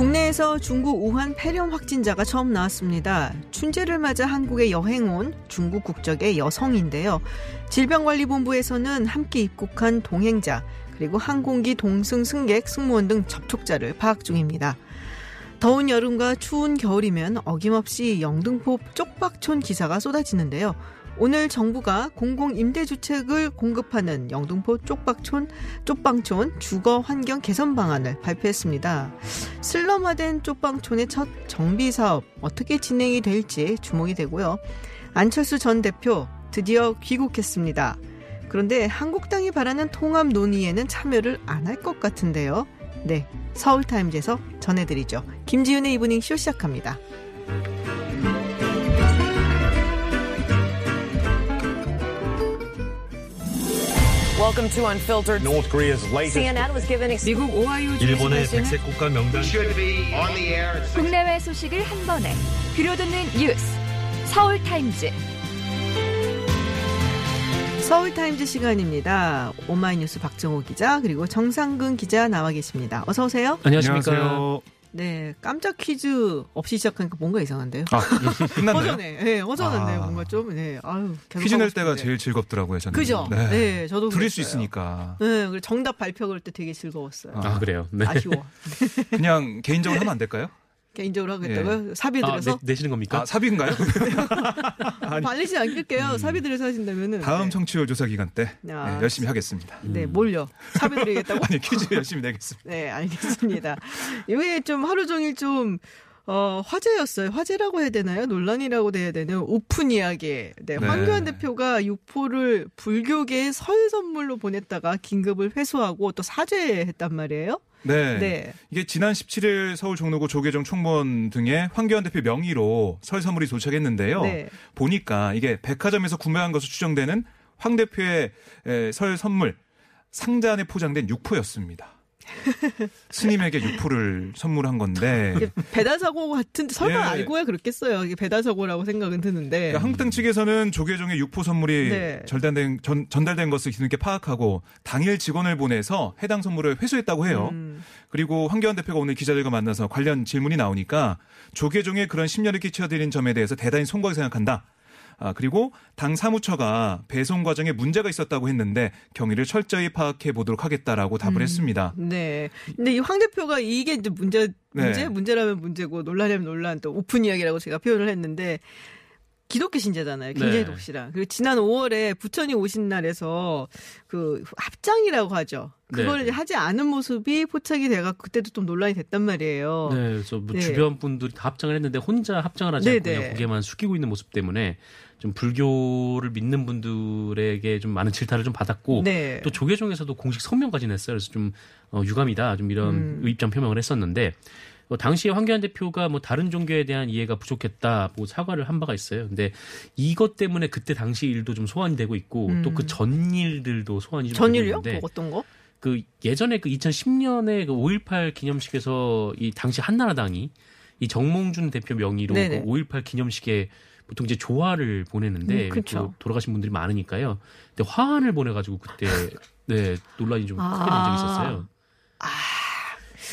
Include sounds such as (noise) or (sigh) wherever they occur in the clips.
국내에서 중국 우한 폐렴 확진자가 처음 나왔습니다. 춘제를 맞아 한국에 여행 온 중국 국적의 여성인데요. 질병관리본부에서는 함께 입국한 동행자 그리고 항공기 동승 승객 승무원 등 접촉자를 파악 중입니다. 더운 여름과 추운 겨울이면 어김없이 영등포 쪽박촌 기사가 쏟아지는데요. 오늘 정부가 공공 임대 주택을 공급하는 영등포 쪽박촌 쪽방촌 주거 환경 개선 방안을 발표했습니다. 슬럼화된 쪽방촌의 첫 정비 사업 어떻게 진행이 될지 주목이 되고요. 안철수 전 대표 드디어 귀국했습니다. 그런데 한국당이 바라는 통합 논의에는 참여를 안 할 것 같은데요. 네, 서울타임즈에서 전해드리죠. 김지윤의 이브닝 쇼 시작합니다. Welcome to Unfiltered. North Korea's latest CNN was given 미국 오하이오 일본의 주에서 백색 국가 명단 should be on the air 국내외 소식을 한 번에 들려듣는 뉴스 서울 타임즈 서울 타임즈 시간입니다. 오마이뉴스 박정호 기자 그리고 정상근 기자 나와 계십니다. 어서 오세요. 안녕하십니까. 네, 깜짝 퀴즈 없이 시작하니까 뭔가 이상한데요. 아, (laughs) 끝났나요? 허전해. 네, 허전한데 아. 뭔가 좀 네, 아유. 퀴즈 낼 때가. 제일 즐겁더라고요, 저는. 그죠? 네, 저도 부릴 수 그랬어요. 있으니까. 네, 그리고 정답 발표 그럴 때 되게 즐거웠어요. 아 그래요. 네. 아쉬워. 그냥 개인적으로 하면 안 될까요? 개인적으로 하겠다고요? 사비 아, 들여서? 내, 내시는 겁니까? 아, 삽인가요? 발리지 (laughs) 않을게요. 사비 들여서 하신다면은. 다음 네. 청취율 조사 기간 때 아. 네, 열심히 하겠습니다. 네, 뭘요? 사비 드리겠다고? (laughs) 아니, 퀴즈 열심히 내겠습니다. 네, 알겠습니다. 이게 좀 하루 종일 좀, 어, 화제였어요. 화제라고 해야 되나요? 논란이라고 해야 되나요? 오픈 이야기. 네, 네. 황교안 대표가 유포를 불교계에 설 선물로 보냈다가 긴급을 회수하고 또 사죄했단 말이에요. 네. 네. 이게 지난 17일 서울 종로구 조계종 총무원 등의 황교안 대표 명의로 설 선물이 도착했는데요. 네. 보니까 이게 백화점에서 구매한 것으로 추정되는 황 대표의 에, 설 선물 상자 안에 포장된 육포였습니다. 스님에게 육포를 선물한 건데 이게 배달 사고 같은데 설마 예. 알고야 그렇겠어요. 이게 배달 사고라고 생각은 드는데. 그러니까 한국당 측에서는 조계종의 육포 선물이 네. 절단된, 전, 전달된 것을 뒤늦게 파악하고 당일 직원을 보내서 해당 선물을 회수했다고 해요. 음. 그리고 황교안 대표가 오늘 기자들과 만나서 관련 질문이 나오니까 조계종에 그런 심려를 끼쳐드린 점에 대해서 대단히 송구하게 생각한다. 아, 그리고 당 사무처가 배송 과정에 문제가 있었다고 했는데 경위를 철저히 파악해 보도록 하겠다라고 답을 했습니다. 네. 근데 이 황 대표가 이게 이제 문제, 문제? 네. 문제라면 문제고 논란이라면 논란 또 오픈 이야기라고 제가 표현을 했는데 기독교 신자잖아요. 굉장히 네. 독실한. 그리고 지난 5월에 부처님 오신 날에서 그 합장이라고 하죠. 그걸 네. 하지 않은 모습이 포착이 돼가 그때도 좀 논란이 됐단 말이에요. 네, 그래서 뭐 네. 주변 분들이 다 합장을 했는데 혼자 합장을 하지 않고 네네. 그냥 고개만 숙이고 있는 모습 때문에 좀 불교를 믿는 분들에게 좀 많은 질타를 좀 받았고 네. 또 조계종에서도 공식 성명까지 냈어요. 그래서 좀 어, 유감이다, 좀 이런 음. 입장 표명을 했었는데 어, 당시에 황교안 대표가 뭐 다른 종교에 대한 이해가 부족했다, 뭐 사과를 한 바가 있어요. 근데 이것 때문에 그때 당시 일도 좀 소환이 되고 있고 음. 또그 전 일들도 소환이 좀 되고 전일요? 있는데 뭐 어떤 거? 그 예전에 그 2010년에 그 5.18 기념식에서 이 당시 한나라당이 이 정몽준 대표 명의로 네네. 그5.18 기념식에 보통 이제 조화를 보내는데 음. 또 돌아가신 분들이 많으니까요. 근데 화환을 보내가지고 그때 (laughs) 네 논란이 좀 크게 된 적이 아. 있었어요. 그래서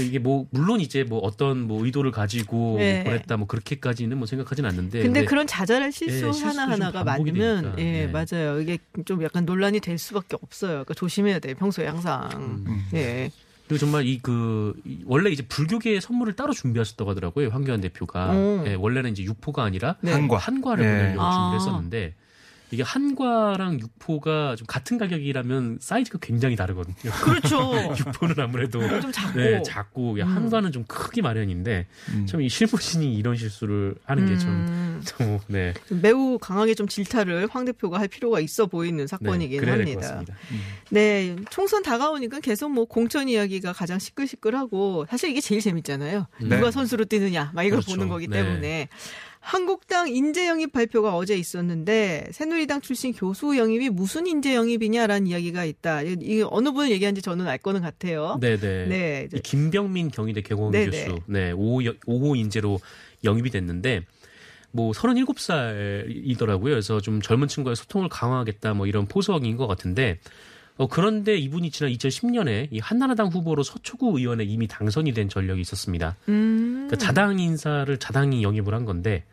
이게 뭐 물론 이제 뭐 어떤 뭐 의도를 가지고 네. 보냈다 뭐 그렇게까지는 뭐 생각하진 않는데 근데 그런 자잘한 실수 예, 실수도 하나 하나가 되니까. 예 네. 맞아요 이게 좀 약간 논란이 될 수밖에 없어요. 그러니까 조심해야 돼요 평소에 항상 음. 예 그리고 정말 이 그 원래 이제 불교계의 선물을 따로 준비하셨다고 하더라고요 황교안 대표가 오. 예, 원래는 이제 육포가 아니라 네. 한과. 한과를 예. 보내려고 아. 준비를 했었는데 이게 한과랑 육포가 좀 같은 가격이라면 사이즈가 굉장히 다르거든요. 그렇죠. (laughs) 육포는 아무래도 좀 작고 네, 작고 음. 한과는 좀 크기 마련인데 음. 참이 실무진이 이런 실수를 하는 게좀 음, 좀 네. 매우 강하게 좀 질타를 황 대표가 할 필요가 있어 보이는 네, 사건이긴 것 합니다. 같습니다. 네, 총선 다가오니까 계속 뭐 공천 이야기가 가장 시끌시끌하고 사실 이게 제일 재밌잖아요. 네. 누가 선수로 뛰느냐, 막 이걸 그렇죠. 보는 거기 네. 때문에 한국당 인재 영입 발표가 어제 있었는데 새누리당 출신 교수 영입이 무슨 인재 영입이냐라는 이야기가 있다. 이- 어느 분을 얘기하는지 저는 알 거는 같아요. 네네. 네. 이 김병민 경희대 개공 네네. 교수, 네, 5호, 5호 인재로 영입이 됐는데, 뭐 37살이더라고요. 그래서 좀 젊은 층과의 소통을 강화하겠다 뭐 이런 포석인 것 같은데, 어, 그런데 이분이 지난 2010년에 이 한나라당 후보로 서초구 의원에 이미 당선이 된 전력이 있었습니다. 음. 그러니까 자당 인사를 자당이 영입을 한 건데,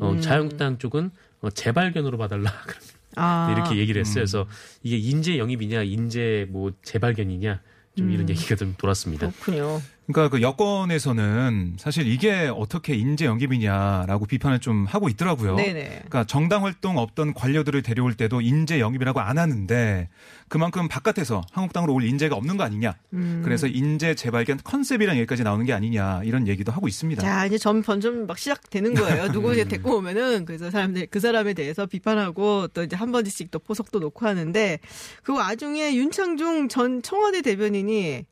어, 음. 자유한국당 쪽은 어, 재발견으로 봐달라 (laughs) 아. 이렇게 얘기를 했어요. 음. 그래서 이게 인재 영입이냐, 인재 뭐 재발견이냐, 좀 이런 음. 얘기가 좀 돌았습니다. 그렇군요. 그러니까 그 여권에서는 사실 이게 어떻게 인재 영입이냐라고 비판을 좀 하고 있더라고요. 네네. 그러니까 정당 활동 없던 관료들을 데려올 때도 인재 영입이라고 안 하는데 그만큼 바깥에서 한국당으로 올 인재가 없는 거 아니냐. 음. 그래서 인재 재발견 컨셉이란 얘기까지 나오는 게 아니냐 이런 얘기도 하고 있습니다. 자, 이제 점 번점 막 시작되는 거예요. 누구 이제 데리고 오면은 그래서 사람들 그 사람에 대해서 비판하고 또 이제 한 번씩 또 포석도 놓고 하는데 그 와중에 윤창중 전 청와대 대변인이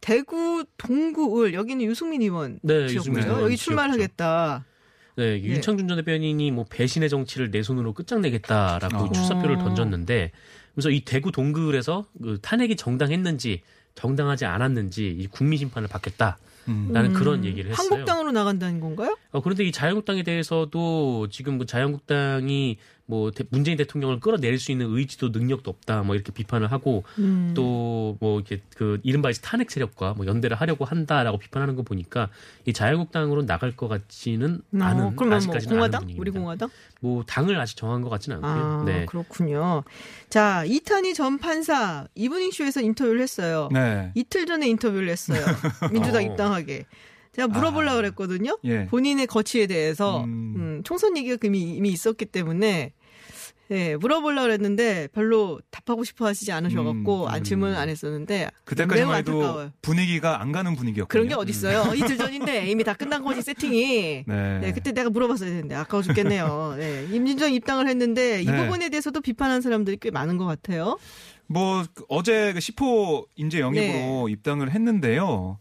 대구 동구을 여기는 유승민 의원 네, 지역구죠. 의원 여기. 출마하겠다. 네, 윤창준 전 대변인이 뭐 배신의 정치를 내 손으로 끝장내겠다라고 어. 출사표를 어. 던졌는데, 그래서 이 대구 동굴에서 그 탄핵이 정당했는지 정당하지 않았는지 이 국민 심판을 받겠다 라는 음. 그런 얘기를 했어요. 한국당으로 나간다는 건가요? 어, 그런데 이 자유한국당에 대해서도 지금 뭐 자유한국당이 뭐 대- 문재인 대통령을 끌어내릴 수 있는 의지도 능력도 없다 뭐 이렇게 비판을 하고 음. 또뭐 이렇게 그 이른바 이제 탄핵 세력과 뭐 연대를 하려고 한다라고 비판하는 거 보니까 이 자유한국당으로 나갈 것 같지는 어, 않은 뭐 아직까지는 공화당? 않은 분위기입니다. 우리 공화당? 뭐 당을 아직 정한 것 같지는 않고요. 아, 네. 그렇군요. 자, 이탄희 전 판사 이브닝 쇼에서 인터뷰를 했어요. 네. 이틀 전에 인터뷰를 했어요. (laughs) 민주당 어. 입당하게. 제가 물어보려고 아. 그랬거든요. 예. 본인의 거취에 대해서 음. 음, 총선 얘기가 이미, 이미 있었기 때문에 예, 물어보려고 그랬는데 별로 답하고 싶어 하시지 않으셔갖고 음, 안 질문 안 했었는데 그때까지만 해도 안타까워요. 분위기가 안 가는 분위기였거든요. 그런 게 어딨어요. 이틀 전인데 이미 다 끝난 거지 세팅이. 네. 네, 그때 내가 물어봤어야 되는데 아까워 죽겠네요. 네, 임진정 입당을 했는데 이 네. 부분에 대해서도 비판한 사람들이 꽤 많은 것 같아요. 뭐그 어제 그 10호 인재 영입으로 네. 입당을 했는데요.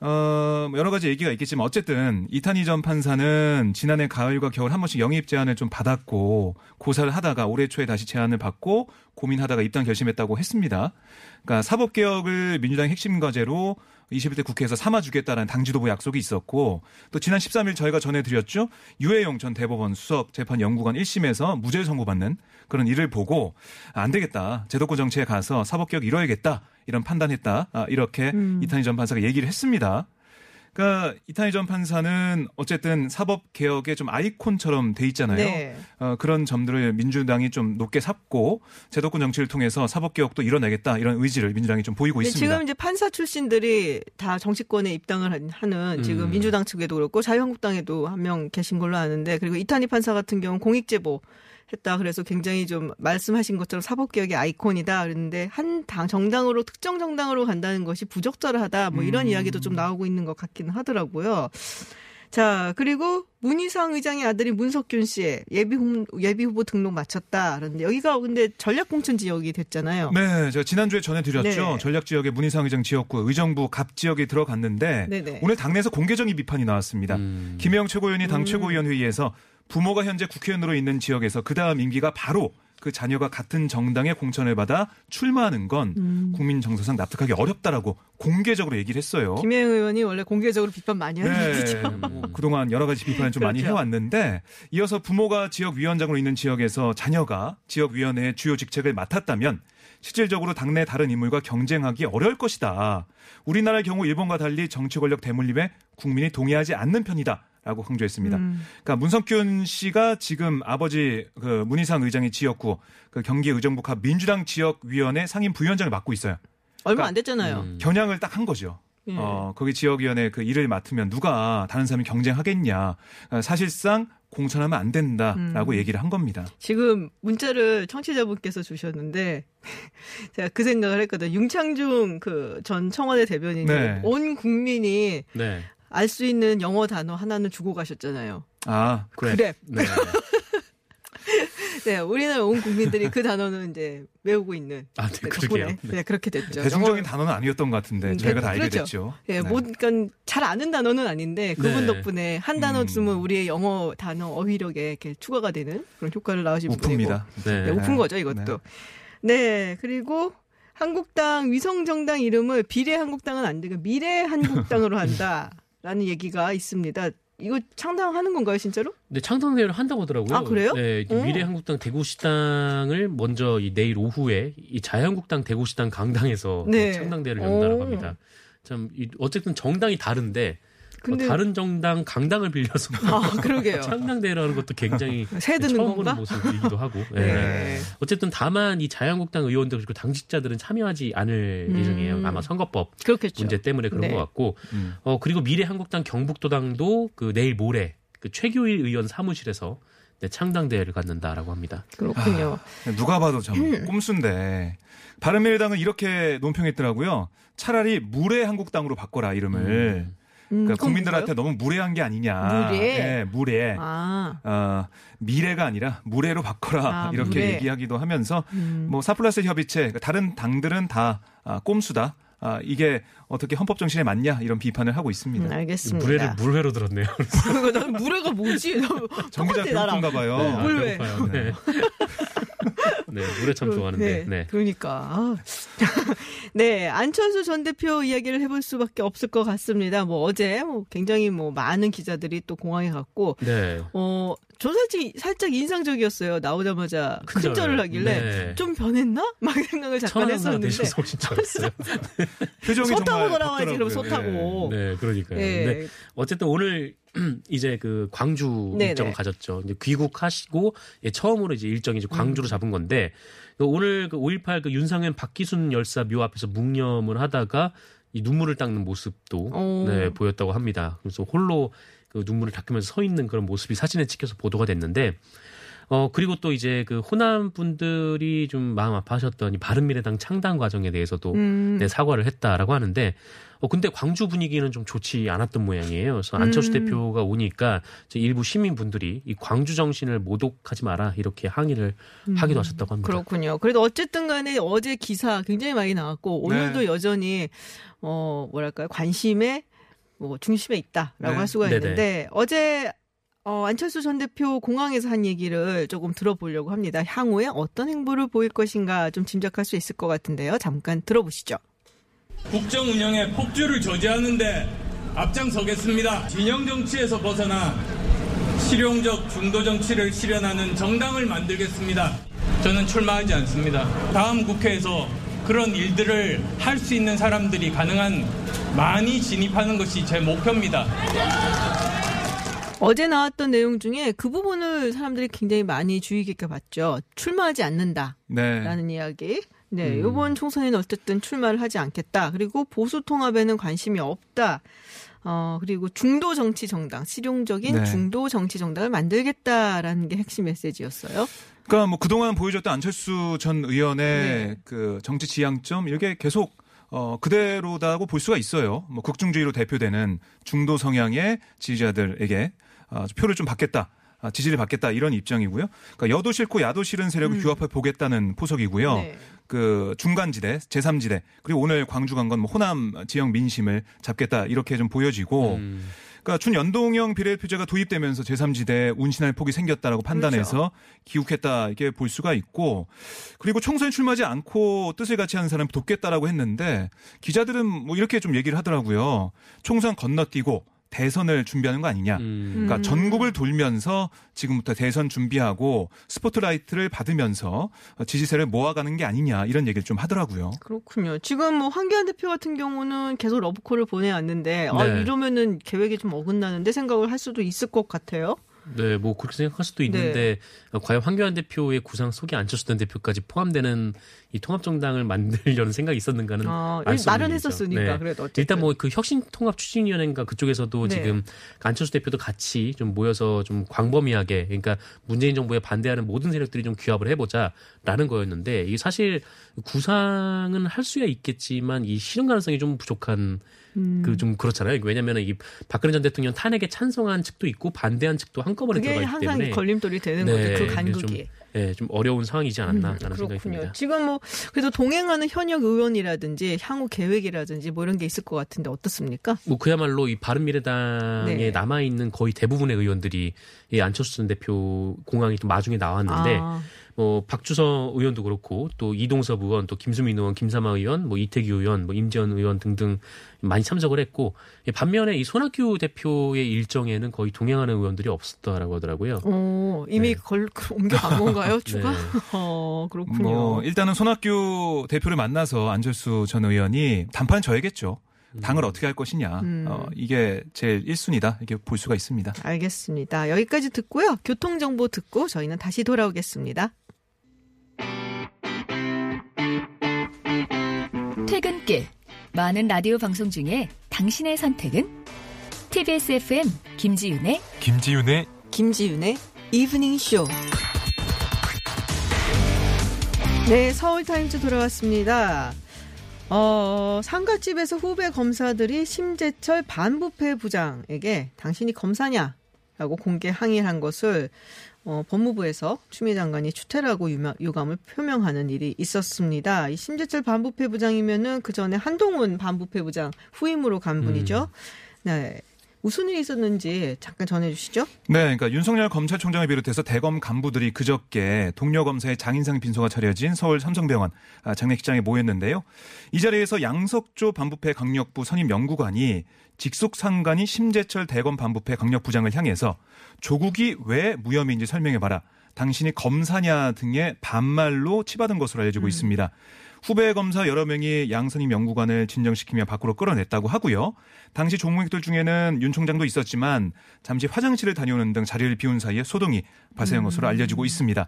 어, 여러 가지 얘기가 있겠지만 어쨌든 이탄희 전 판사는 지난해 가을과 겨울 한 번씩 영입 제안을 좀 받았고 고사를 하다가 올해 초에 다시 제안을 받고 고민하다가 입당 결심했다고 했습니다. 그러니까 사법 개혁을 민주당의 핵심 과제로 21대 국회에서 삼아주겠다라는 당 지도부 약속이 있었고 또 지난 13일 저희가 전해드렸죠. 유해용 전 대법원 수석 재판 연구관 1심에서 무죄를 선고받는 그런 일을 보고 아, 안 되겠다. 제도권 정치에 가서 사법개혁 이뤄야겠다. 이런 판단했다. 아, 이렇게 음. 이탄희 전 판사가 얘기를 했습니다. 그러니까 이탄희 전 판사는 어쨌든 사법 개혁의 좀 아이콘처럼 돼 있잖아요. 네. 어, 그런 점들을 민주당이 좀 높게 삽고 제도권 정치를 통해서 사법 개혁도 이뤄내겠다 이런 의지를 민주당이 좀 보이고 근데 있습니다. 지금 이제 판사 출신들이 다 정치권에 입당을 한- 하는 지금 음. 민주당 측에도 그렇고 자유한국당에도 한 명 계신 걸로 아는데 그리고 이탄희 판사 같은 경우는 공익제보 했다. 그래서 굉장히 좀 말씀하신 것처럼 사법개혁의 아이콘이다. 그랬는데 한 당 정당으로 특정 정당으로 간다는 것이 부적절하다. 뭐 이런 음. 이야기도 좀 나오고 있는 것 같기는 하더라고요. 자 그리고 문희상 의장의 아들이 문석균 씨 예비 후, 예비 후보 등록 마쳤다. 그런데 여기가 근데 전략공천 지역이 됐잖아요. 네, 제가 지난주에 전해드렸죠. 네. 전략 지역의 문희상 의장 지역구 의정부 갑 지역에 들어갔는데 네네. 오늘 당내에서 공개적인 비판이 나왔습니다. 음. 김혜영 최고위원이 당 음. 최고위원 회의에서 부모가 현재 국회의원으로 있는 지역에서 그 다음 임기가 바로 그 자녀가 같은 정당의 공천을 받아 출마하는 건 음. 국민 정서상 납득하기 어렵다라고 공개적으로 얘기를 했어요. 김혜영 의원이 원래 공개적으로 비판 많이 하는 네, 분이죠. 뭐 그동안 여러 가지 비판을 좀 많이 그렇죠. 해왔는데 이어서 부모가 지역위원장으로 있는 지역에서 자녀가 지역위원회의 주요 직책을 맡았다면 실질적으로 당내 다른 인물과 경쟁하기 어려울 것이다. 우리나라의 경우 일본과 달리 정치 권력 대물림에 국민이 동의하지 않는 편이다. 라고 강조했습니다. 음. 그러니까 문석균 씨가 지금 아버지 그 문희상 의장의 지역구 그 경기 의정부 갑 민주당 지역위원회 상임 부위원장을 맡고 있어요. 얼마 안 됐잖아요. 음. 겨냥을 딱 한 거죠. 예. 어, 거기 지역위원회 그 일을 맡으면 누가 다른 사람이 경쟁하겠냐. 어, 사실상 공천하면 안 된다라고 음. 얘기를 한 겁니다. 지금 문자를 청취자분께서 주셨는데 (laughs) 제가 그 생각을 했거든요. 윤창중 그 전 청와대 대변인이 네. 온 국민이 네. 알 수 있는 영어 단어 하나는 주고 가셨잖아요. 아, 그래. 그래. 네. (laughs) 네, 우리나라 온 국민들이 그 단어는 이제 외우고 있는. 아, 네, 네, 그러게요. 덕분에. 네, 그렇게 됐죠. 대중적인 영어- 단어는 아니었던 것 같은데 음, 저희가 다 알게 그렇죠. 됐죠. 예, 네. 뭐, 그러니까 잘 아는 단어는 아닌데 그분 네. 덕분에 한 단어 음. 우리의 영어 단어 어휘력에 이렇게 추가가 되는 그런 효과를 낳으신 분이고. 네. 네, 오픈 거죠, 이것도. 네. 그리고 한국당 위성정당 이름을 비례 한국당은 안 되고 미래 한국당으로 한다 (laughs) 라는 얘기가 있습니다. 이거 창당하는 건가요, 진짜로? 네, 창당대회를 한다고 하더라고요. 아, 그래요? 네, 이 오. 미래한국당 대구시당을 먼저 이 내일 오후에 이 자유한국당 대구시당 강당에서 네. 창당대회를 연다라고 오. 합니다. 참, 이 어쨌든 정당이 다른데 근데- 어, 다른 정당 강당을 빌려서 아, 그러게요. 창당대회를 하는 것도 굉장히 (laughs) 새 드는 처음 건가? 보는 모습이기도 하고. (laughs) 네. 네. 어쨌든 다만 이 자유한국당 의원들 그리고 당직자들은 참여하지 않을 음. 예정이에요. 아마 선거법 그렇겠죠. 문제 때문에 그런 네. 것 같고. 음. 어 그리고 미래한국당 경북도당도 그 내일 모레 그 최규일 의원 사무실에서 네, 창당대회를 갖는다라고 합니다. 그렇군요. 누가 봐도 참 음. 꼼수인데 바른미래당은 이렇게 논평했더라고요. 차라리 무례 한국당으로 바꿔라 이름을. 음, 그러니까 그건 국민들한테? 너무 무례한 게 아니냐. 무례? 네, 무례. 아, 어, 미래가 아니라 무례로 바꿔라 아, 이렇게 무례. 얘기하기도 하면서 음. 뭐 사플러스 협의체 그러니까 다른 당들은 다 아, 꼼수다. 아, 이게 어떻게 헌법 정신에 맞냐 이런 비판을 하고 있습니다. 음, 알겠습니다. 물회를 물회로 들었네요. (laughs) 난 물회가 뭐지? 정기자. 배고픈가 봐요. 네, 아, 물회. 네. 네, 물회 참 좋아하는데. 네. 그러니까. 아. (laughs) 네, 안철수 전 대표 이야기를 해볼 수밖에 없을 것 같습니다. 뭐 어제 뭐 굉장히 뭐 많은 기자들이 또 공항에 갔고, 네. 어, 저 살짝, 살짝 인상적이었어요. 나오자마자 큰절을. 하길래 네. 좀 변했나? (laughs) 막 생각을 잠깐 했었는데. (laughs) 표정이 소 타고 돌아와야지, 그럼. 소 타고. 네, 그러니까요. 예. 근데 어쨌든 오늘 (clears throat) 이제 그 광주 네네. 일정을 가졌죠. 이제 귀국하시고 예, 처음으로 이제 일정이 이제 광주로 음. 잡은 건데 그 오늘 그 5.18 그 윤상현 박기순 열사 묘 앞에서 묵념을 하다가 이 눈물을 닦는 모습도 오. 네, 보였다고 합니다. 그래서 홀로 그 눈물을 닦으면서 서 있는 그런 모습이 사진에 찍혀서 보도가 됐는데 어 그리고 또 이제 그 호남 분들이 좀 마음 아파하셨던 이 바른미래당 창당 과정에 대해서도 음. 네, 사과를 했다라고 하는데 어 근데 광주 분위기는 좀 좋지 않았던 모양이에요. 그래서 안철수 음. 대표가 오니까 이제 일부 시민 분들이 이 광주 정신을 모독하지 마라 이렇게 항의를 하기도 하셨다고 합니다. 음. 그렇군요. 그래도 어쨌든 간에 어제 기사 굉장히 많이 나왔고 오늘도 네. 여전히 어 뭐랄까요 관심의 뭐 중심에 있다라고 네. 할 수가 네네. 있는데 어제 어 안철수 전 대표 공항에서 한 얘기를 조금 들어보려고 합니다. 향후에 어떤 행보를 보일 것인가 좀 짐작할 수 있을 것 같은데요. 잠깐 들어보시죠. 국정 운영에 폭주를 저지하는데 앞장서겠습니다. 진영 정치에서 벗어나 실용적 중도 정치를 실현하는 정당을 만들겠습니다. 저는 출마하지 않습니다. 다음 국회에서 그런 일들을 할 수 있는 사람들이 가능한 많이 진입하는 것이 제 목표입니다. 어제 나왔던 내용 중에 그 부분을 사람들이 굉장히 많이 주의 깊게 봤죠. 출마하지 않는다. 네. 라는 이야기. 네, 음. 이번 총선에는 어쨌든 출마를 하지 않겠다. 그리고 보수 통합에는 관심이 없다. 어, 그리고 중도 정치 정당, 실용적인 네. 중도 정치 정당을 만들겠다라는 게 핵심 메시지였어요. 그러니까 뭐 그동안 보여줬던 안철수 전 의원의 네. 그 정치 지향점 이렇게 계속 어 그대로다고 볼 수가 있어요. 뭐 국중주의로 대표되는 중도 성향의 지지자들에게 어, 표를 좀 받겠다. 아, 지지를 받겠다 이런 입장이고요. 그러니까 여도 싫고 야도 싫은 세력을 규합해 보겠다는 포석이고요. 음. 네. 그 중간지대, 제3지대 그리고 오늘 광주 간 건 뭐 호남 지역 민심을 잡겠다 이렇게 좀 보여지고 음. 그러니까 준연동형 비례표제가 도입되면서 제3지대에 운신할 폭이 생겼다라고 판단해서 그렇죠. 기욱했다 이렇게 볼 수가 있고 그리고 총선에 출마하지 않고 뜻을 같이 하는 사람 돕겠다라고 했는데 기자들은 뭐 이렇게 좀 얘기를 하더라고요. 총선 건너뛰고 대선을 준비하는 거 아니냐. 음. 그러니까 음. 전국을 돌면서 지금부터 대선 준비하고 스포트라이트를 받으면서 지지세를 모아가는 게 아니냐 이런 얘기를 좀 하더라고요. 그렇군요. 지금 뭐 황교안 대표 같은 경우는 계속 러브콜을 보내왔는데 아, 네. 이러면은 계획이 좀 어긋나는데 생각을 할 수도 있을 것 같아요. 네, 뭐 그렇게 생각할 수도 네. 있는데 어, 과연 황교안 대표의 구상 속에 안철수 전 대표까지 포함되는 이 통합정당을 만들려는 생각이 있었는가는 아, 없는 마련했었으니까. 네. 그래도 어쨌든. 일단 뭐 그 혁신통합추진위원회인가 그쪽에서도 네. 지금 안철수 대표도 같이 좀 모여서 좀 광범위하게 그러니까 문재인 정부에 반대하는 모든 세력들이 좀 규합을 해보자라는 거였는데 이게 사실 구상은 할 수야 있겠지만 이 실현 가능성이 좀 부족한 음. 그좀 그렇잖아요. 왜냐하면 이 박근혜 전 대통령 탄핵에 찬성한 측도 있고 반대한 측도 한꺼번에 그게 들어가 있기 항상 때문에 걸림돌이 되는 네, 거죠. 그 간극이. 좀 예, 좀 어려운 상황이지 않았나라는 생각이 음, 그렇군요. 듭니다. 지금 뭐 그래도 동행하는 현역 의원이라든지 향후 계획이라든지 뭐 이런 게 있을 것 같은데 어떻습니까? 뭐 그야말로 이 바른미래당에 네. 남아 있는 거의 대부분의 의원들이 이 안철수 전 대표 공항이 또 마중에 나왔는데 아, 뭐 박주성 의원도 그렇고 또 이동섭 의원, 또 김수민 의원, 김삼아 의원, 뭐 이태규 의원, 뭐 임지연 의원 등등 많이 참석을 했고 예, 반면에 이 손학규 대표의 일정에는 거의 동행하는 의원들이 없었다라고 하더라고요. 어, 이미 네. 걸 옮겨간 건가요, 추가? (laughs) 네. 어, 그렇군요. 뭐 일단은 손학규 대표를 만나서 안철수 전 의원이 단판 져야겠죠. 당을 어떻게 할 것이냐. 음. 어, 이게 제일 1순위다. 이렇게 볼 수가 있습니다. 알겠습니다. 여기까지 듣고요. 교통정보 듣고 저희는 다시 돌아오겠습니다. 퇴근길 많은 라디오 방송 중에 당신의 선택은 TBS FM 김지윤의 김지윤의 김지윤의 이브닝 쇼. 네, 서울 타임즈 돌아왔습니다. 어, 상가집에서 후배 검사들이 심재철 반부패 부장에게 당신이 검사냐? 라고 공개 항의를 한 것을 어, 법무부에서 추미애 장관이 추태라고 유마, 유감을 표명하는 일이 있었습니다. 이 심재철 반부패 부장이면은 그 전에 한동훈 반부패 부장 후임으로 간 분이죠. 네. 무슨 일이 있었는지 잠깐 전해주시죠. 네, 그러니까 윤석열 검찰총장을 비롯해서 대검 간부들이 그저께 동료 검사의 장인상 빈소가 차려진 서울 삼성병원 아, 장례식장에 모였는데요. 이 자리에서 양석조 반부패 강력부 선임 연구관이 직속 상관이 심재철 대검 반부패 강력부장을 향해서 조국이 왜 무혐의인지 설명해봐라. 당신이 검사냐 등의 반말로 치받은 것으로 알려지고 있습니다. 후배 검사 여러 명이 양선임 연구관을 진정시키며 밖으로 끌어냈다고 하고요. 당시 종무객들 중에는 윤 총장도 있었지만 잠시 화장실을 다녀오는 등 자리를 비운 사이에 소동이 발생한 것으로 알려지고 있습니다.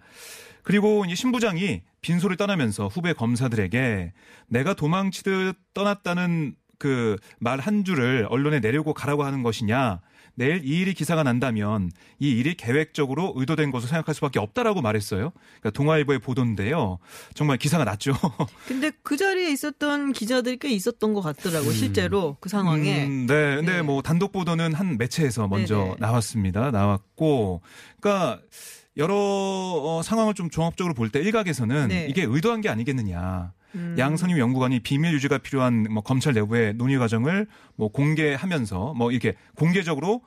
그리고 이제 신부장이 빈소를 떠나면서 후배 검사들에게 내가 도망치듯 떠났다는 그 말 한 줄을 언론에 내려고 가라고 하는 것이냐. 내일 이 일이 기사가 난다면 이 일이 계획적으로 의도된 것으로 생각할 수밖에 없다라고 말했어요. 그러니까 동아일보의 보도인데요. 정말 기사가 났죠. (laughs) 근데 그 자리에 있었던 기자들이 꽤 있었던 것 같더라고, 실제로 그 상황에. 음, 네. 근데 네. 뭐 단독 보도는 한 매체에서 먼저 네네. 나왔습니다. 나왔고. 그러니까 여러 어, 상황을 좀 종합적으로 볼 때 일각에서는 네. 이게 의도한 게 아니겠느냐. 음. 양 선임 연구관이 비밀 유지가 필요한 뭐 검찰 내부의 논의 과정을 뭐 공개하면서 뭐 이렇게 공개적으로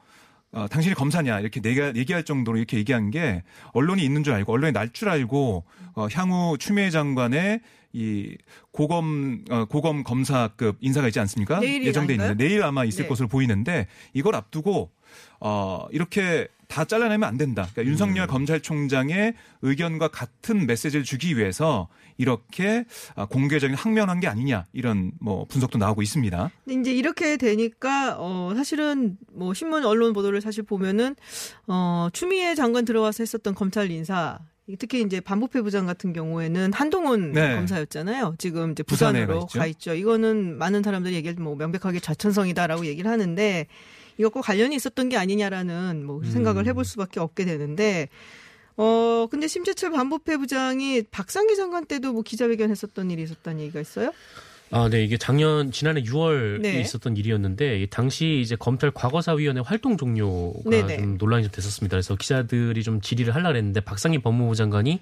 어, 당신이 검사냐 이렇게 얘기, 얘기할 정도로 이렇게 얘기한 게 언론이 있는 줄 알고 언론이 날 줄 알고 어, 향후 추미애 장관의 이 고검 어, 고검 검사급 인사가 있지 않습니까? 예정돼? 있는데 내일 아마 있을 네. 것으로 보이는데 이걸 앞두고 어 이렇게 다 잘라내면 안 된다. 그러니까 윤석열 검찰총장의 의견과 같은 메시지를 주기 위해서 이렇게 아, 공개적인 항명한 게 아니냐 이런 뭐 분석도 나오고 있습니다. 근데 이제 이렇게 되니까 어 사실은 뭐 신문 언론 보도를 사실 보면은 어 추미애 장관 들어와서 했었던 검찰 인사 특히 이제 반부패 부장 같은 경우에는 한동훈 네. 검사였잖아요. 지금 이제 부산으로 가 있죠. 가 있죠. 이거는 많은 사람들이 얘기할 때뭐 명백하게 좌천성이다라고 얘기를 하는데 이것과 관련이 있었던 게 아니냐라는 뭐 생각을 해볼 수밖에 없게 되는데 어 근데 심재철 반부패 부장이 박상기 장관 때도 뭐 기자회견 했었던 일이 있었다는 얘기가 있어요? 아, 네. 이게 작년 지난해 6월에 네. 있었던 일이었는데 이 당시 이제 검찰 과거사위원회 활동 종료가 네네. 좀 논란이 좀 됐었습니다. 그래서 기자들이 좀 질의를 하려고 했는데 박상희 법무부 장관이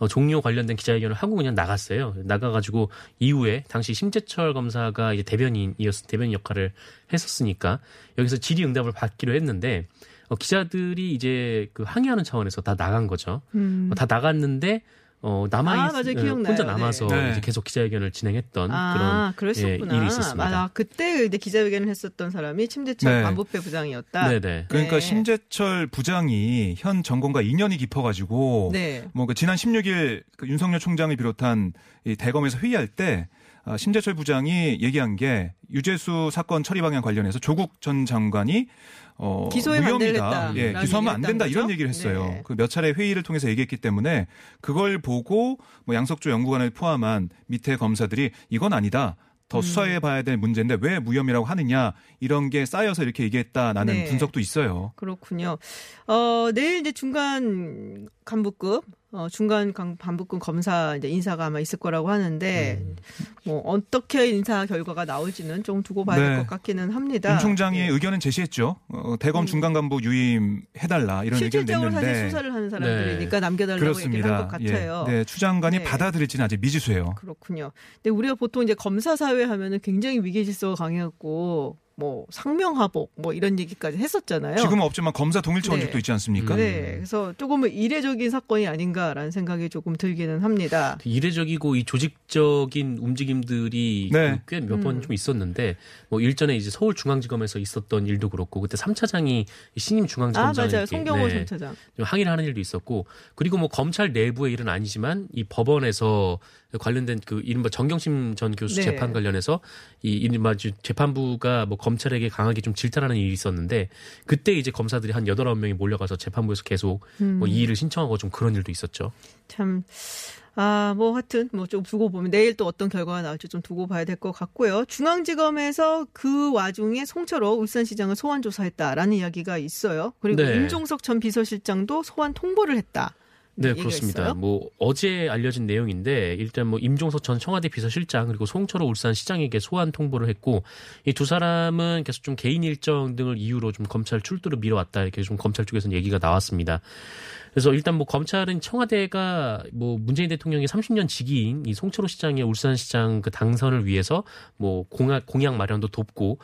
어, 종료 관련된 기자회견을 하고 그냥 나갔어요. 나가가지고 이후에 당시 심재철 검사가 이제 대변인이었 대변인 역할을 했었으니까 여기서 질의응답을 받기로 했는데 어, 기자들이 이제 그 항의하는 차원에서 다 나간 거죠. 음. 어, 다 나갔는데 어 남아 아, 있 맞아요. 어, 기억나요. 혼자 남아서 네. 이제 계속 기자회견을 진행했던 아, 그런. 예, 일이 있었습니다. 맞아. 그때 이제 기자회견을 했었던 사람이 침대철 네. 반부패 부장이었다. 네네. 그러니까 네. 심재철 부장이 현 정권과 인연이 깊어가지고 네. 뭐그 지난 16일 그 윤석열 총장을 비롯한 이 대검에서 회의할 때 아, 심재철 부장이 얘기한 게 유재수 사건 처리 방향 관련해서 조국 전 장관이 어 기소에. 반대를 예, 기소하면 안 된다 했다는 이런 거죠? 얘기를 했어요. 네. 그몇 차례 회의를 통해서 얘기했기 때문에 그걸 보고 뭐 양석조 연구관을 포함한 밑에 검사들이 이건 아니다. 더 음. 수사해 봐야 될 문제인데 왜 무혐의라고 하느냐 이런 게 쌓여서 이렇게 얘기했다라는 네. 분석도 있어요. 그렇군요. 어, 내일 이제 중간 간부급 어, 중간 강- 반복근 검사 이제 인사가 아마 있을 거라고 하는데 음. 뭐 어떻게 인사 결과가 나올지는 좀 두고 봐야 될 네. 것 같기는 합니다. 윤 총장이 네. 의견은 제시했죠. 어, 대검 중간 간부 유임 해달라 이런 의견을 실질적으로 냈는데 사실 수사를 하는 사람들이니까 남겨달라고 얘기를 한 것 같아요. 예. 네, 추 장관이 네. 받아들일지는 아직 미지수예요. 그렇군요. 근데 우리가 보통 이제 검사 사회 하면은 굉장히 위계 질서가 강해갖고 뭐 상명하복 뭐 이런 얘기까지 했었잖아요. 지금은 없지만 검사 동일체 네. 원칙도 있지 않습니까? 네, 그래서 조금은 이례적인 사건이 아닌가라는 생각이 조금 들기는 합니다. 이례적이고 이 조직적인 움직임들이 네. 꽤몇번 음. 좀 있었는데 뭐 일전에 이제 서울중앙지검에서 있었던 일도 그렇고 그때 3차장이 신임 아 중앙지검장에게 맞아요, 송경호 네, 전차장. 좀 항의를 하는 일도 있었고 그리고 뭐 검찰 내부의 일은 아니지만 이 법원에서 관련된 그 이른바 정경심 전 교수 네. 재판 관련해서 이 이른바 재판부가 뭐 검찰에게 강하게 좀 질타하는 일이 있었는데 그때 이제 검사들이 한 여덟 아홉 명이 몰려가서 재판부에서 계속 음. 뭐이 일을 신청하고 좀 그런 일도 있었죠. 참, 아, 뭐 하여튼 뭐 좀 두고 보면 내일 또 어떤 결과가 나올지 좀 두고 봐야 될 것 같고요. 중앙지검에서 그 와중에 송철호 울산시장을 소환 조사했다라는 이야기가 있어요. 그리고 네. 임종석 전 비서실장도 소환 통보를 했다. 네, 그렇습니다. 있어요? 뭐 어제 알려진 내용인데 일단 뭐 임종석 전 청와대 비서실장 그리고 송철호 울산 시장에게 소환 통보를 했고 이 두 사람은 계속 좀 개인 일정 등을 이유로 좀 검찰 출두를 미뤄왔다 이렇게 좀 검찰 쪽에서는 얘기가 나왔습니다. 그래서 일단 뭐 검찰은 청와대가 뭐 문재인 대통령이 30년 직위인 이 송철호 시장의 울산시장 그 당선을 위해서 뭐 공약 공약 마련도 돕고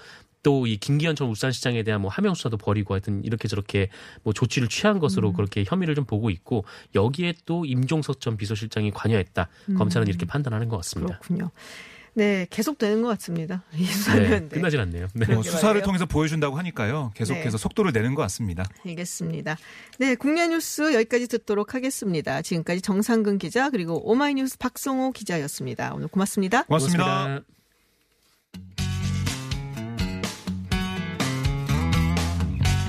또 이 김기현 전 울산시장에 대한 뭐 하명 수사도 벌이고 하여튼 이렇게 저렇게 뭐 조치를 취한 것으로 그렇게 혐의를 좀 보고 있고 여기에 또 임종석 전 비서실장이 관여했다 검찰은 이렇게 판단하는 것 같습니다. 그렇군요. 네, 계속 되는 것 같습니다. 이 수사는. 네, 네. 끝나진 않네요. 네. 뭐 수사를 말이에요. 통해서 보여준다고 하니까요. 계속해서 네. 속도를 내는 것 같습니다. 알겠습니다. 네, 국내 뉴스 여기까지 듣도록 하겠습니다. 지금까지 정상근 기자 그리고 오마이뉴스 박성호 기자였습니다. 오늘 고맙습니다. 고맙습니다.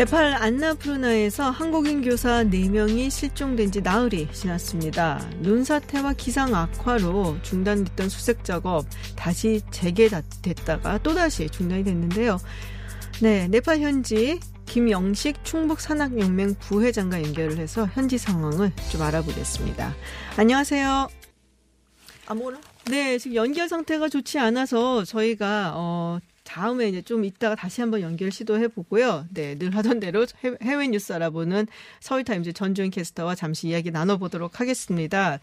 네팔 안나푸르나에서 한국인 교사 4명이 실종된 지 나흘이 지났습니다. 눈사태와 기상 악화로 중단됐던 수색 작업 다시 재개됐다가 또다시 중단이 됐는데요. 네, 네팔 현지 김영식 충북 산악연맹 부회장과 연결을 해서 현지 상황을 좀 알아보겠습니다. 안녕하세요. 아무나? 네, 지금 연결 상태가 좋지 않아서 저희가 어 다음에 이제 좀 이따가 다시 한번 연결 시도해 보고요. 네, 늘 하던 대로 해외- 뉴스 알아보는 서울타임즈 전주현 캐스터와 잠시 이야기 나눠보도록 하겠습니다.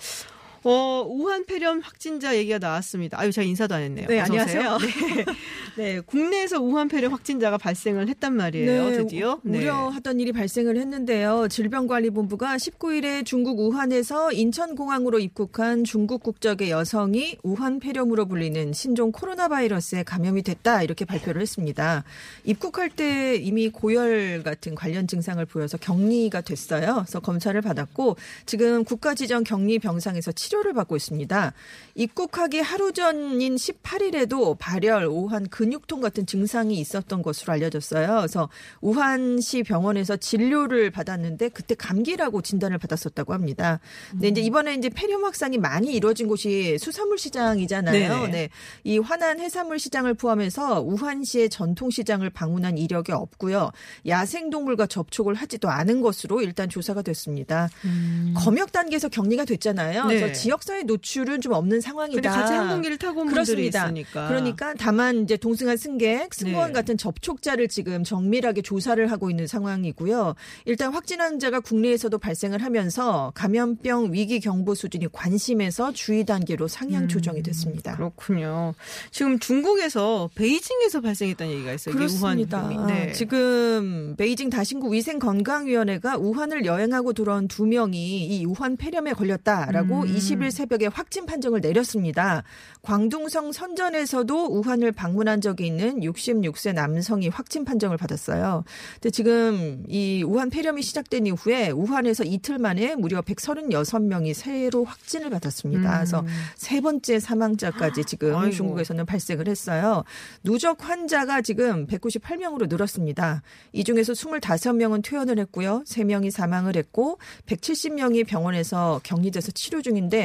어, 우한 폐렴 확진자 얘기가 나왔습니다. 아유, 제가 인사도 안 했네요. 네. 안녕하세요. 네. (laughs) 네, 국내에서 우한 폐렴 확진자가 발생을 했단 말이에요. 드디어. 우- 우려하던 일이 발생을 했는데요. 질병관리본부가 19일에 중국 우한에서 인천공항으로 입국한 중국 국적의 여성이 우한 폐렴으로 불리는 신종 코로나 바이러스에 감염이 됐다 이렇게 발표를 했습니다. 입국할 때 이미 고열 같은 관련 증상을 보여서 격리가 됐어요. 그래서 검사를 받았고 지금 국가지정 격리 병상에서 치료 를 받고 있습니다. 입국하기 하루 전인 18일에도 발열, 오한, 근육통 같은 증상이 있었던 것으로 알려졌어요. 그래서 우한시 병원에서 진료를 받았는데 그때 감기라고 진단을 받았었다고 합니다. 근데 이제 이번에 이제 폐렴 확산이 많이 이루어진 곳이 수산물 시장이잖아요. 네네. 네. 이 화난 해산물 시장을 포함해서 우한시의 전통 시장을 방문한 이력이 없고요. 야생 동물과 접촉을 하지도 않은 것으로 일단 조사가 됐습니다. 검역 단계에서 격리가 됐잖아요. 네. 그래서 지역사회 노출은 좀 없는 상황이다. 같이 항공기를 타고 온 분들이 그렇습니다. 있으니까. 그러니까 다만 이제 동승한 승객, 승무원 네. 같은 접촉자를 지금 정밀하게 조사를 하고 있는 상황이고요. 일단 확진 환자가 국내에서도 발생을 하면서 감염병 위기 경보 수준이 관심에서 주의 단계로 상향 조정이 됐습니다. 음, 그렇군요. 지금 중국에서 베이징에서 발생했다는 얘기가 있어요. 그렇습니다. 우한 네. 지금 베이징 다신구 위생건강위원회가 우한을 여행하고 들어온 두 명이 이 우한 폐렴에 걸렸다라고 음. 20일 새벽에 확진 판정을 내렸습니다. 광둥성 선전에서도 우한을 방문한 적이 있는 66세 남성이 확진 판정을 받았어요. 근데 지금 이 우한 폐렴이 시작된 이후에 우한에서 이틀 만에 무려 136명이 새로 확진을 받았습니다. 그래서 세 번째 사망자까지 지금 음. 아이고. 중국에서는 발생을 했어요. 누적 환자가 지금 198명으로 늘었습니다. 이 중에서 25명은 퇴원을 했고요. 3명이 사망을 했고 170명이 병원에서 격리돼서 치료 중인데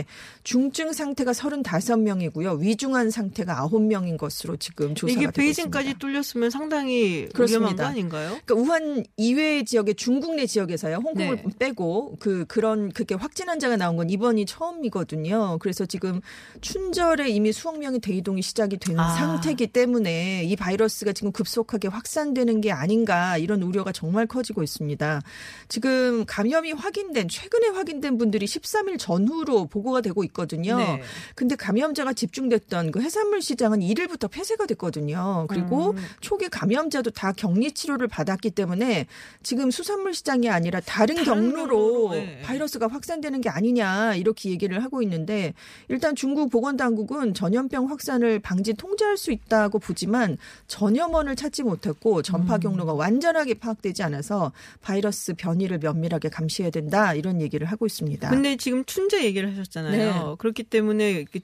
중증 상태가 35명이고요. 위중한 상태가 9명인 것으로 지금 조사가 이게 되고 베이징까지 있습니다. 뚫렸으면 상당히 그렇습니다. 거 아닌가요? 그러니까 우한 이외의 지역의 중국 내 지역에서요. 홍콩을 네. 빼고 그 그런 그렇게 확진 환자가 나온 건 이번이 처음이거든요. 그래서 지금 춘절에 이미 수억 명의 대이동이 시작이 된 아. 상태이기 때문에 이 바이러스가 지금 급속하게 확산되는 게 아닌가 이런 우려가 정말 커지고 있습니다. 지금 감염이 확인된 최근에 확인된 분들이 13일 전후로 보고 가 되고 있거든요. 네. 근데 감염자가 집중됐던 그 해산물 시장은 1일부터 폐쇄가 됐거든요. 그리고 음. 초기 감염자도 다 격리 치료를 받았기 때문에 지금 수산물 시장이 아니라 다른, 다른 경로로 경로로, 네. 바이러스가 확산되는 게 아니냐 이렇게 얘기를 하고 있는데 일단 중국 보건당국은 전염병 확산을 방지 통제할 수 있다고 보지만 전염원을 찾지 못했고 전파 음. 경로가 완전하게 파악되지 않아서 바이러스 변이를 면밀하게 감시해야 된다 이런 얘기를 하고 있습니다. 근데 지금 춘제 얘기를 하셨 잖아요. 네. 그렇기 때문에 이렇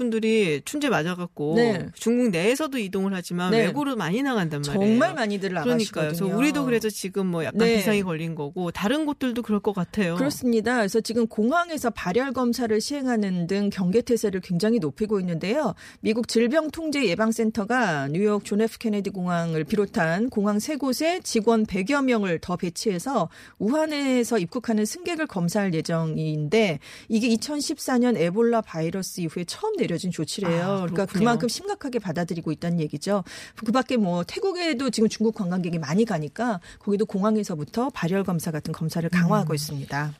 분들이 춘제 맞아갖고 네. 중국 내에서도 이동을 하지만 네. 외국으로 많이 나간단 말이에요. 정말 많이들 그러니까요. 나가시거든요. 그래서 우리도 그래서 지금 뭐 약간 네. 비상이 걸린 거고 다른 곳들도 그럴 것 같아요. 그렇습니다. 그래서 지금 공항에서 발열 검사를 시행하는 등 경계 태세를 굉장히 높이고 있는데요. 미국 질병통제예방센터가 뉴욕 존 F 케네디 공항을 비롯한 공항 세 곳에 직원 100여 명을 더 배치해서 우한에서 입국하는 승객을 검사할 예정인데 이게 2014년 에볼라 바이러스 이후에 처음 내려 진 조치래요. 아, 그러니까. 그만큼 심각하게 받아들이고 있다는 얘기죠. 그밖에 뭐 태국에도 지금 중국 관광객이 많이 가니까 거기도 공항에서부터 발열 검사 같은 검사를 강화하고 있습니다.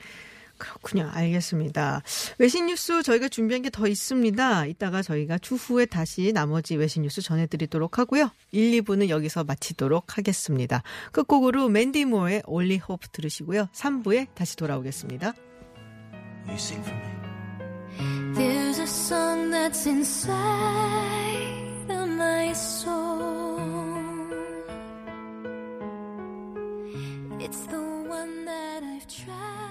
그렇군요. 알겠습니다. 외신 뉴스 저희가 준비한 게 더 있습니다. 이따가 저희가 추후에 다시 나머지 외신 뉴스 전해드리도록 하고요. 1, 2부는 여기서 마치도록 하겠습니다. 끝곡으로 맨디 모어의 Only Hope 들으시고요. 3부에 다시 돌아오겠습니다. A song that's inside of my soul. It's the one that I've tried.